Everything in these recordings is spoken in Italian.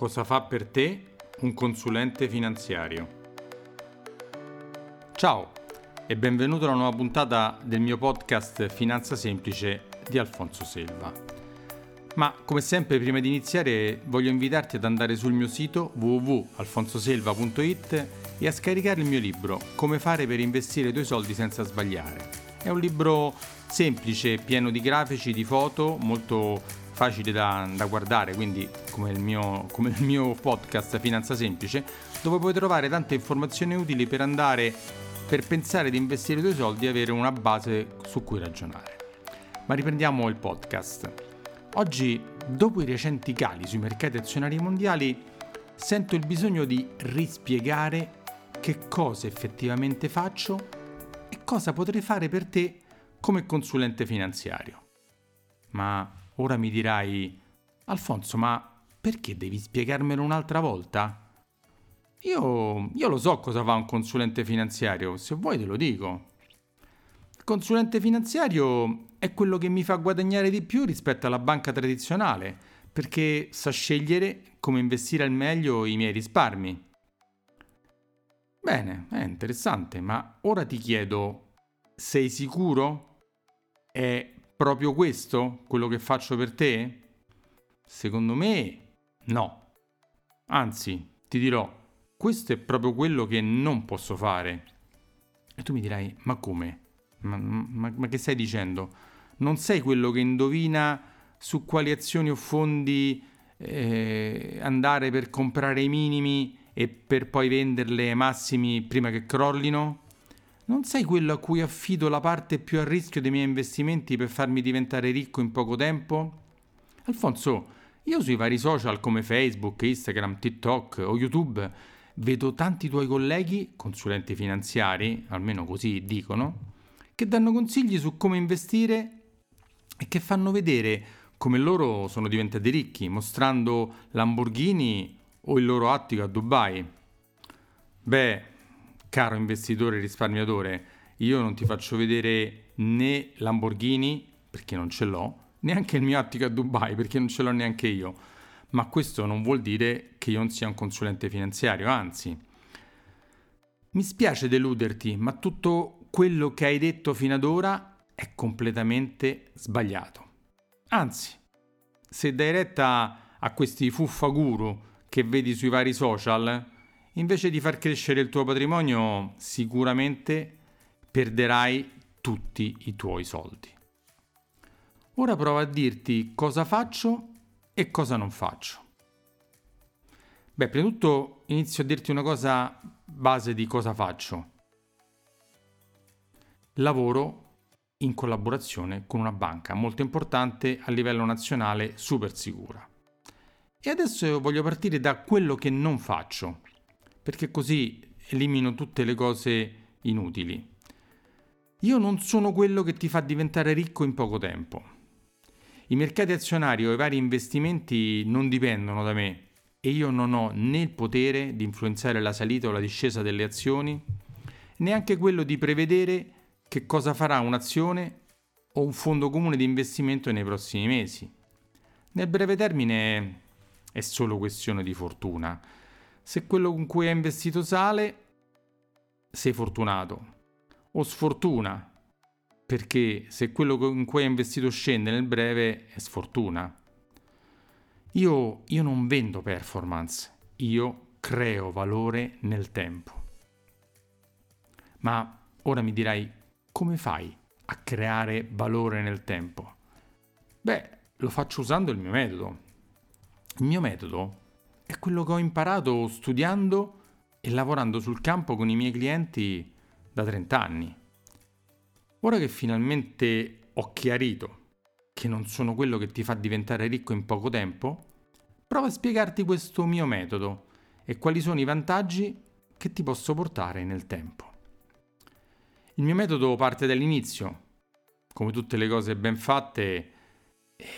Cosa fa per te un consulente finanziario? Ciao e benvenuto alla nuova puntata del mio podcast Finanza Semplice di Alfonso Selva. Ma come sempre prima di iniziare voglio invitarti ad andare sul mio sito www.alfonsoselva.it e a scaricare il mio libro Come fare per investire i tuoi soldi senza sbagliare. È un libro semplice, pieno di grafici, di foto, molto facile da, da guardare, quindi come il, mio, come il mio podcast Finanza Semplice, dove puoi trovare tante informazioni utili per andare, per pensare di investire i tuoi soldi e avere una base su cui ragionare. Ma riprendiamo il podcast. Oggi, dopo i recenti cali sui mercati azionari mondiali, sento il bisogno di rispiegare che cosa effettivamente faccio e cosa potrei fare per te come consulente finanziario. Ma Ora mi dirai, Alfonso, ma perché devi spiegarmelo un'altra volta? Io, io lo so cosa fa un consulente finanziario, se vuoi te lo dico. Il consulente finanziario è quello che mi fa guadagnare di più rispetto alla banca tradizionale, perché sa scegliere come investire al meglio i miei risparmi. Bene, è interessante, ma ora ti chiedo, sei sicuro? È proprio questo quello che faccio per te? Secondo me no. Anzi, ti dirò, questo è proprio quello che non posso fare. E tu mi dirai, ma come? Ma, ma, ma che stai dicendo? Non sei quello che indovina su quali azioni o fondi eh, andare per comprare i minimi e per poi venderle ai massimi prima che crollino? Non sei quello a cui affido la parte più a rischio dei miei investimenti per farmi diventare ricco in poco tempo? Alfonso, io sui vari social come Facebook, Instagram, TikTok o YouTube vedo tanti tuoi colleghi, consulenti finanziari, almeno così dicono, che danno consigli su come investire e che fanno vedere come loro sono diventati ricchi, mostrando Lamborghini o il loro attico a Dubai. Beh, caro investitore risparmiatore, io non ti faccio vedere né Lamborghini, perché non ce l'ho, neanche il mio attico a Dubai, perché non ce l'ho neanche io. Ma questo non vuol dire che io non sia un consulente finanziario, anzi. Mi spiace deluderti, ma tutto quello che hai detto fino ad ora è completamente sbagliato. Anzi, se dai retta a questi fuffaguru che vedi sui vari social, invece di far crescere il tuo patrimonio, sicuramente perderai tutti i tuoi soldi. Ora prova a dirti cosa faccio e cosa non faccio. Beh, prima di tutto inizio a dirti una cosa base di cosa faccio. Lavoro in collaborazione con una banca molto importante a livello nazionale, super sicura. E adesso voglio partire da quello che non faccio perché così elimino tutte le cose inutili. Io non sono quello che ti fa diventare ricco in poco tempo. I mercati azionari o i vari investimenti non dipendono da me e io non ho né il potere di influenzare la salita o la discesa delle azioni, neanche quello di prevedere che cosa farà un'azione o un fondo comune di investimento nei prossimi mesi. Nel breve termine è solo questione di fortuna se quello con cui hai investito sale, sei fortunato. O sfortuna, perché se quello con cui hai investito scende nel breve, è sfortuna. Io, io non vendo performance, io creo valore nel tempo. Ma ora mi dirai, come fai a creare valore nel tempo? Beh, lo faccio usando il mio metodo. Il mio metodo è quello che ho imparato studiando e lavorando sul campo con i miei clienti da 30 anni. Ora che finalmente ho chiarito che non sono quello che ti fa diventare ricco in poco tempo, prova a spiegarti questo mio metodo e quali sono i vantaggi che ti posso portare nel tempo. Il mio metodo parte dall'inizio. Come tutte le cose ben fatte,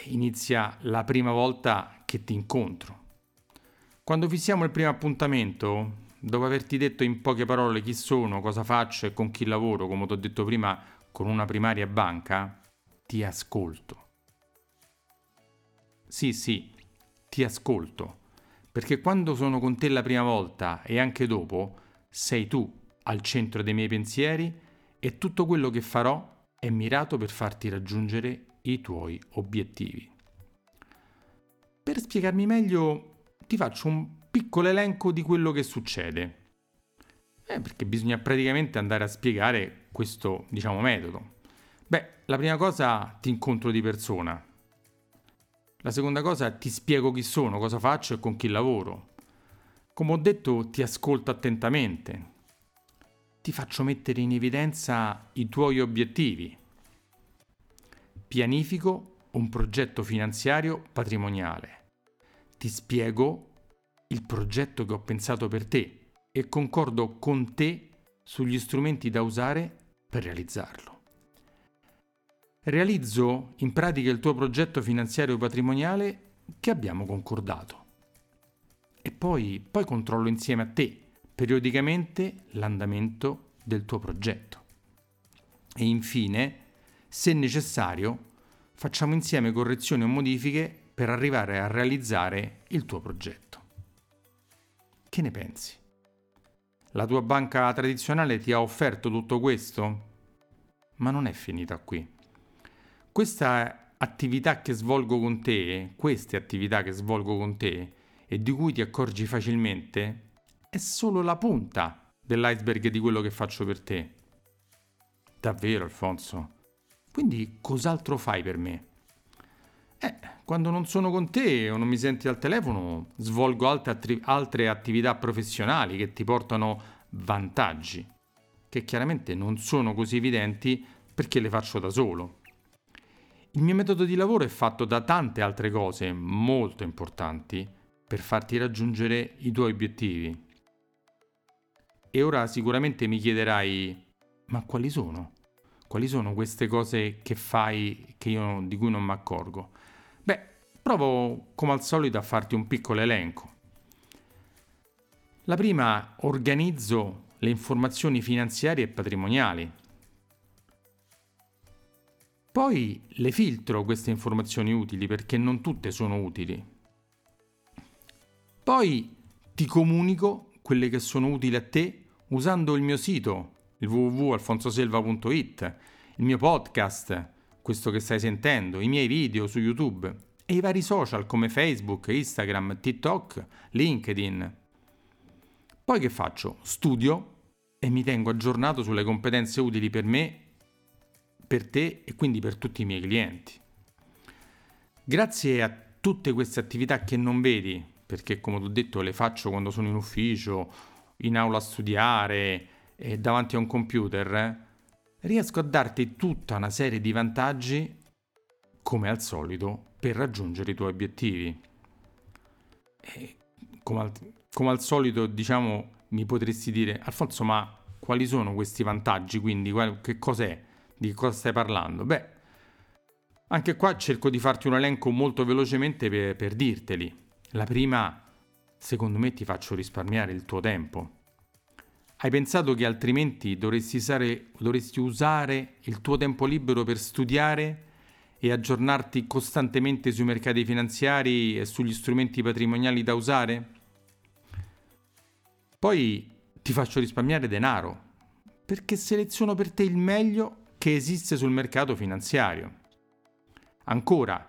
inizia la prima volta che ti incontro. Quando fissiamo il primo appuntamento, dopo averti detto in poche parole chi sono, cosa faccio e con chi lavoro, come ti ho detto prima, con una primaria banca, ti ascolto. Sì, sì, ti ascolto, perché quando sono con te la prima volta e anche dopo, sei tu al centro dei miei pensieri e tutto quello che farò è mirato per farti raggiungere i tuoi obiettivi. Per spiegarmi meglio, ti faccio un piccolo elenco di quello che succede. Eh, perché bisogna praticamente andare a spiegare questo, diciamo, metodo. Beh, la prima cosa ti incontro di persona. La seconda cosa ti spiego chi sono, cosa faccio e con chi lavoro. Come ho detto, ti ascolto attentamente. Ti faccio mettere in evidenza i tuoi obiettivi. Pianifico un progetto finanziario patrimoniale. Ti spiego il progetto che ho pensato per te e concordo con te sugli strumenti da usare per realizzarlo. Realizzo in pratica il tuo progetto finanziario patrimoniale che abbiamo concordato. E poi, poi controllo insieme a te periodicamente l'andamento del tuo progetto. E infine, se necessario, facciamo insieme correzioni o modifiche per arrivare a realizzare il tuo progetto. Che ne pensi? La tua banca tradizionale ti ha offerto tutto questo? Ma non è finita qui. Questa attività che svolgo con te, queste attività che svolgo con te e di cui ti accorgi facilmente, è solo la punta dell'iceberg di quello che faccio per te. Davvero, Alfonso? Quindi cos'altro fai per me? Eh, quando non sono con te o non mi senti al telefono, svolgo altre, attri- altre attività professionali che ti portano vantaggi, che chiaramente non sono così evidenti perché le faccio da solo. Il mio metodo di lavoro è fatto da tante altre cose molto importanti per farti raggiungere i tuoi obiettivi. E ora sicuramente mi chiederai, ma quali sono? Quali sono queste cose che fai che io, di cui non mi accorgo? Provo come al solito a farti un piccolo elenco. La prima, organizzo le informazioni finanziarie e patrimoniali. Poi le filtro queste informazioni utili perché non tutte sono utili. Poi ti comunico quelle che sono utili a te usando il mio sito il www.alfonsoselva.it, il mio podcast, questo che stai sentendo, i miei video su YouTube e i vari social come Facebook, Instagram, TikTok, LinkedIn. Poi che faccio? Studio e mi tengo aggiornato sulle competenze utili per me, per te e quindi per tutti i miei clienti. Grazie a tutte queste attività che non vedi, perché come ti ho detto le faccio quando sono in ufficio, in aula a studiare, eh, davanti a un computer, eh, riesco a darti tutta una serie di vantaggi, come al solito, per raggiungere i tuoi obiettivi. E come, al, come al solito, diciamo, mi potresti dire, Alfonso, ma quali sono questi vantaggi? Quindi, che cos'è? Di cosa stai parlando? Beh, anche qua cerco di farti un elenco molto velocemente per, per dirteli. La prima, secondo me, ti faccio risparmiare il tuo tempo. Hai pensato che altrimenti dovresti usare, dovresti usare il tuo tempo libero per studiare e aggiornarti costantemente sui mercati finanziari e sugli strumenti patrimoniali da usare? Poi ti faccio risparmiare denaro, perché seleziono per te il meglio che esiste sul mercato finanziario. Ancora,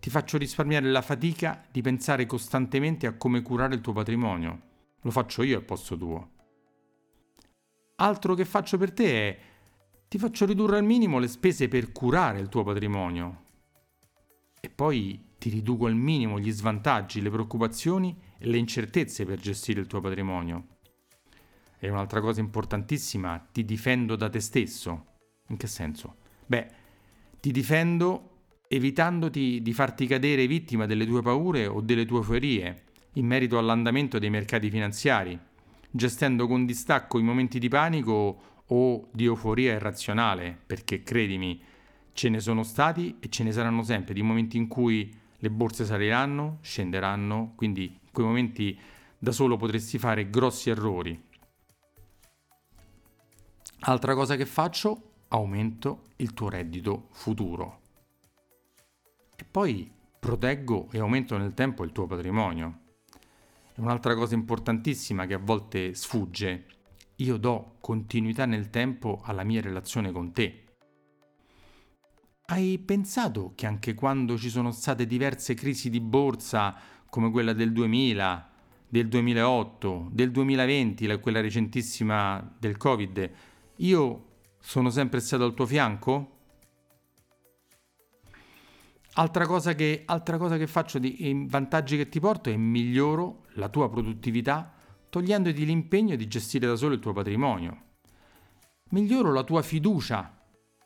ti faccio risparmiare la fatica di pensare costantemente a come curare il tuo patrimonio. Lo faccio io al posto tuo. Altro che faccio per te è ti faccio ridurre al minimo le spese per curare il tuo patrimonio. E poi ti riduco al minimo gli svantaggi, le preoccupazioni e le incertezze per gestire il tuo patrimonio. E un'altra cosa importantissima, ti difendo da te stesso. In che senso? Beh, ti difendo evitandoti di farti cadere vittima delle tue paure o delle tue furie in merito all'andamento dei mercati finanziari gestendo con distacco i momenti di panico o di euforia irrazionale, perché credimi, ce ne sono stati e ce ne saranno sempre di momenti in cui le borse saliranno, scenderanno, quindi in quei momenti da solo potresti fare grossi errori. Altra cosa che faccio, aumento il tuo reddito futuro. E poi proteggo e aumento nel tempo il tuo patrimonio. E un'altra cosa importantissima che a volte sfugge, io do continuità nel tempo alla mia relazione con te. Hai pensato che anche quando ci sono state diverse crisi di borsa, come quella del 2000, del 2008, del 2020, quella recentissima del Covid, io sono sempre stato al tuo fianco? Altra cosa che, altra cosa che faccio di vantaggi che ti porto è miglioro la tua produttività togliendoti l'impegno di gestire da solo il tuo patrimonio. Miglioro la tua fiducia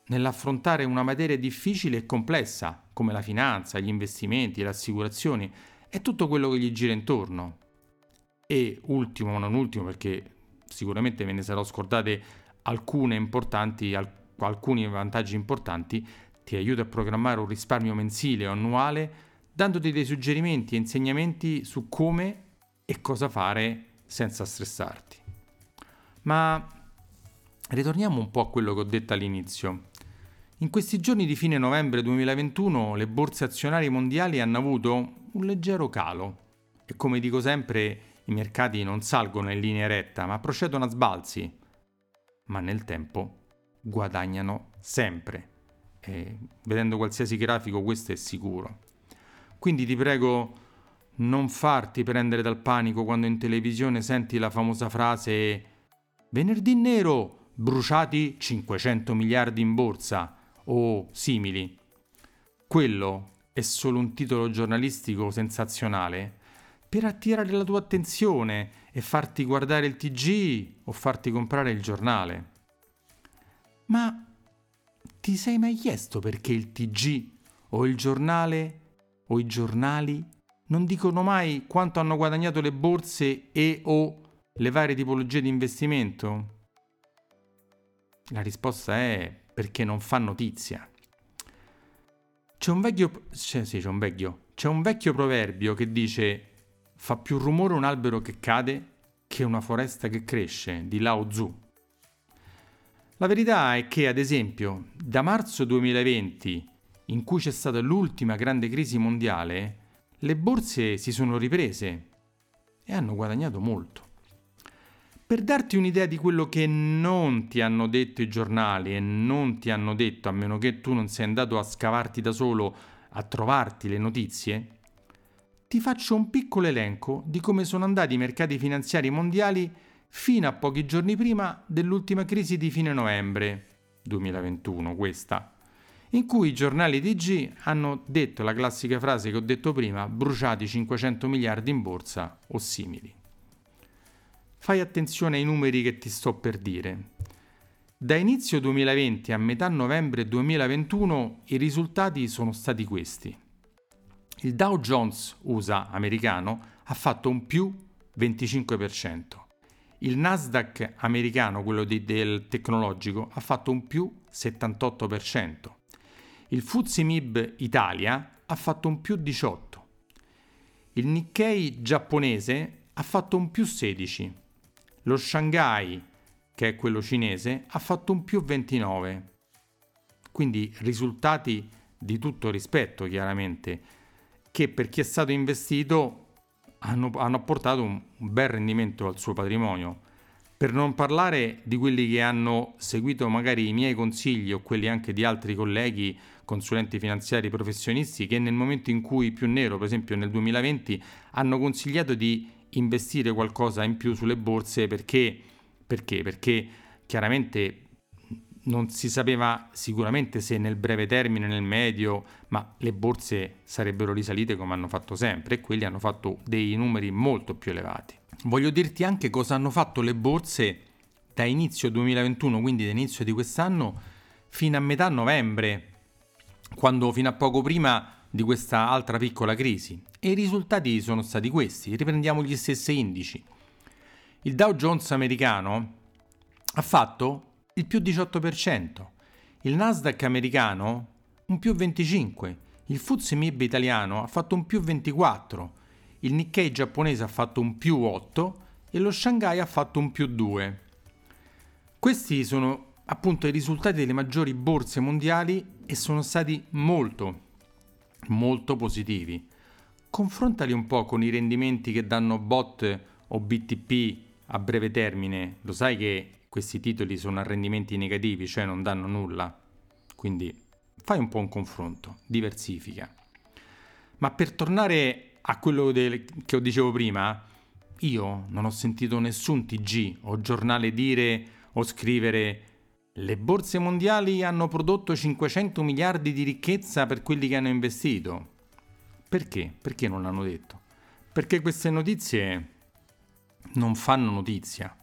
nell'affrontare una materia difficile e complessa come la finanza, gli investimenti, le assicurazioni e tutto quello che gli gira intorno. E ultimo, ma non ultimo, perché sicuramente ve ne sarò scordate alcune importanti, alcuni vantaggi importanti, ti aiuta a programmare un risparmio mensile o annuale dandoti dei suggerimenti e insegnamenti su come e cosa fare senza stressarti. Ma ritorniamo un po' a quello che ho detto all'inizio. In questi giorni di fine novembre 2021 le borse azionarie mondiali hanno avuto un leggero calo e come dico sempre i mercati non salgono in linea retta ma procedono a sbalzi, ma nel tempo guadagnano sempre e vedendo qualsiasi grafico questo è sicuro. Quindi ti prego non farti prendere dal panico quando in televisione senti la famosa frase Venerdì nero, bruciati 500 miliardi in borsa o simili. Quello è solo un titolo giornalistico sensazionale per attirare la tua attenzione e farti guardare il TG o farti comprare il giornale. Ma ti sei mai chiesto perché il TG o il giornale o i giornali non dicono mai quanto hanno guadagnato le borse e o le varie tipologie di investimento? La risposta è perché non fa notizia. C'è un vecchio, c'è, sì, c'è un vecchio, c'è un vecchio proverbio che dice fa più rumore un albero che cade che una foresta che cresce, di Lao Tzu. La verità è che, ad esempio, da marzo 2020, in cui c'è stata l'ultima grande crisi mondiale, le borse si sono riprese e hanno guadagnato molto. Per darti un'idea di quello che non ti hanno detto i giornali e non ti hanno detto, a meno che tu non sei andato a scavarti da solo a trovarti le notizie, ti faccio un piccolo elenco di come sono andati i mercati finanziari mondiali fino a pochi giorni prima dell'ultima crisi di fine novembre 2021, questa, in cui i giornali TG hanno detto la classica frase che ho detto prima, bruciati 500 miliardi in borsa o simili. Fai attenzione ai numeri che ti sto per dire. Da inizio 2020 a metà novembre 2021 i risultati sono stati questi. Il Dow Jones USA americano ha fatto un più 25%, il Nasdaq americano, quello di, del tecnologico, ha fatto un più 78%. Il FTSE MIB Italia ha fatto un più 18%. Il Nikkei giapponese ha fatto un più 16%. Lo Shanghai, che è quello cinese, ha fatto un più 29%. Quindi risultati di tutto rispetto, chiaramente, che per chi è stato investito hanno, hanno portato un, un bel rendimento al suo patrimonio. Per non parlare di quelli che hanno seguito magari i miei consigli o quelli anche di altri colleghi, consulenti finanziari professionisti, che nel momento in cui più nero, per esempio nel 2020, hanno consigliato di investire qualcosa in più sulle borse perché, perché? perché chiaramente non si sapeva sicuramente se nel breve termine, nel medio, ma le borse sarebbero risalite come hanno fatto sempre e quelli hanno fatto dei numeri molto più elevati. Voglio dirti anche cosa hanno fatto le borse da inizio 2021, quindi da inizio di quest'anno, fino a metà novembre, quando fino a poco prima di questa altra piccola crisi. E i risultati sono stati questi. Riprendiamo gli stessi indici. Il Dow Jones americano ha fatto il più 18%, il Nasdaq americano un più 25%, il FTSE MIB italiano ha fatto un più 24%, il Nikkei giapponese ha fatto un più 8% e lo Shanghai ha fatto un più 2%. Questi sono appunto i risultati delle maggiori borse mondiali e sono stati molto, molto positivi. confrontali un po' con i rendimenti che danno bot o BTP a breve termine. Lo sai che questi titoli sono a rendimenti negativi, cioè non danno nulla. Quindi fai un po' un confronto, diversifica. Ma per tornare a quello del, che dicevo prima, io non ho sentito nessun TG o giornale dire o scrivere le borse mondiali hanno prodotto 500 miliardi di ricchezza per quelli che hanno investito. Perché? Perché non l'hanno detto? Perché queste notizie non fanno notizia.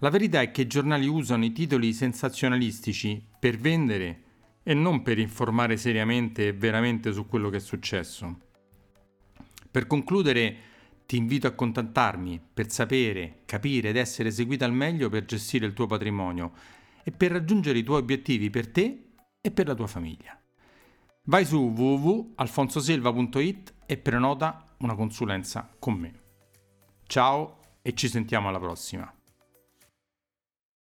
La verità è che i giornali usano i titoli sensazionalistici per vendere e non per informare seriamente e veramente su quello che è successo. Per concludere, ti invito a contattarmi per sapere, capire ed essere seguito al meglio per gestire il tuo patrimonio e per raggiungere i tuoi obiettivi per te e per la tua famiglia. Vai su www.alfonsoselva.it e prenota una consulenza con me. Ciao e ci sentiamo alla prossima.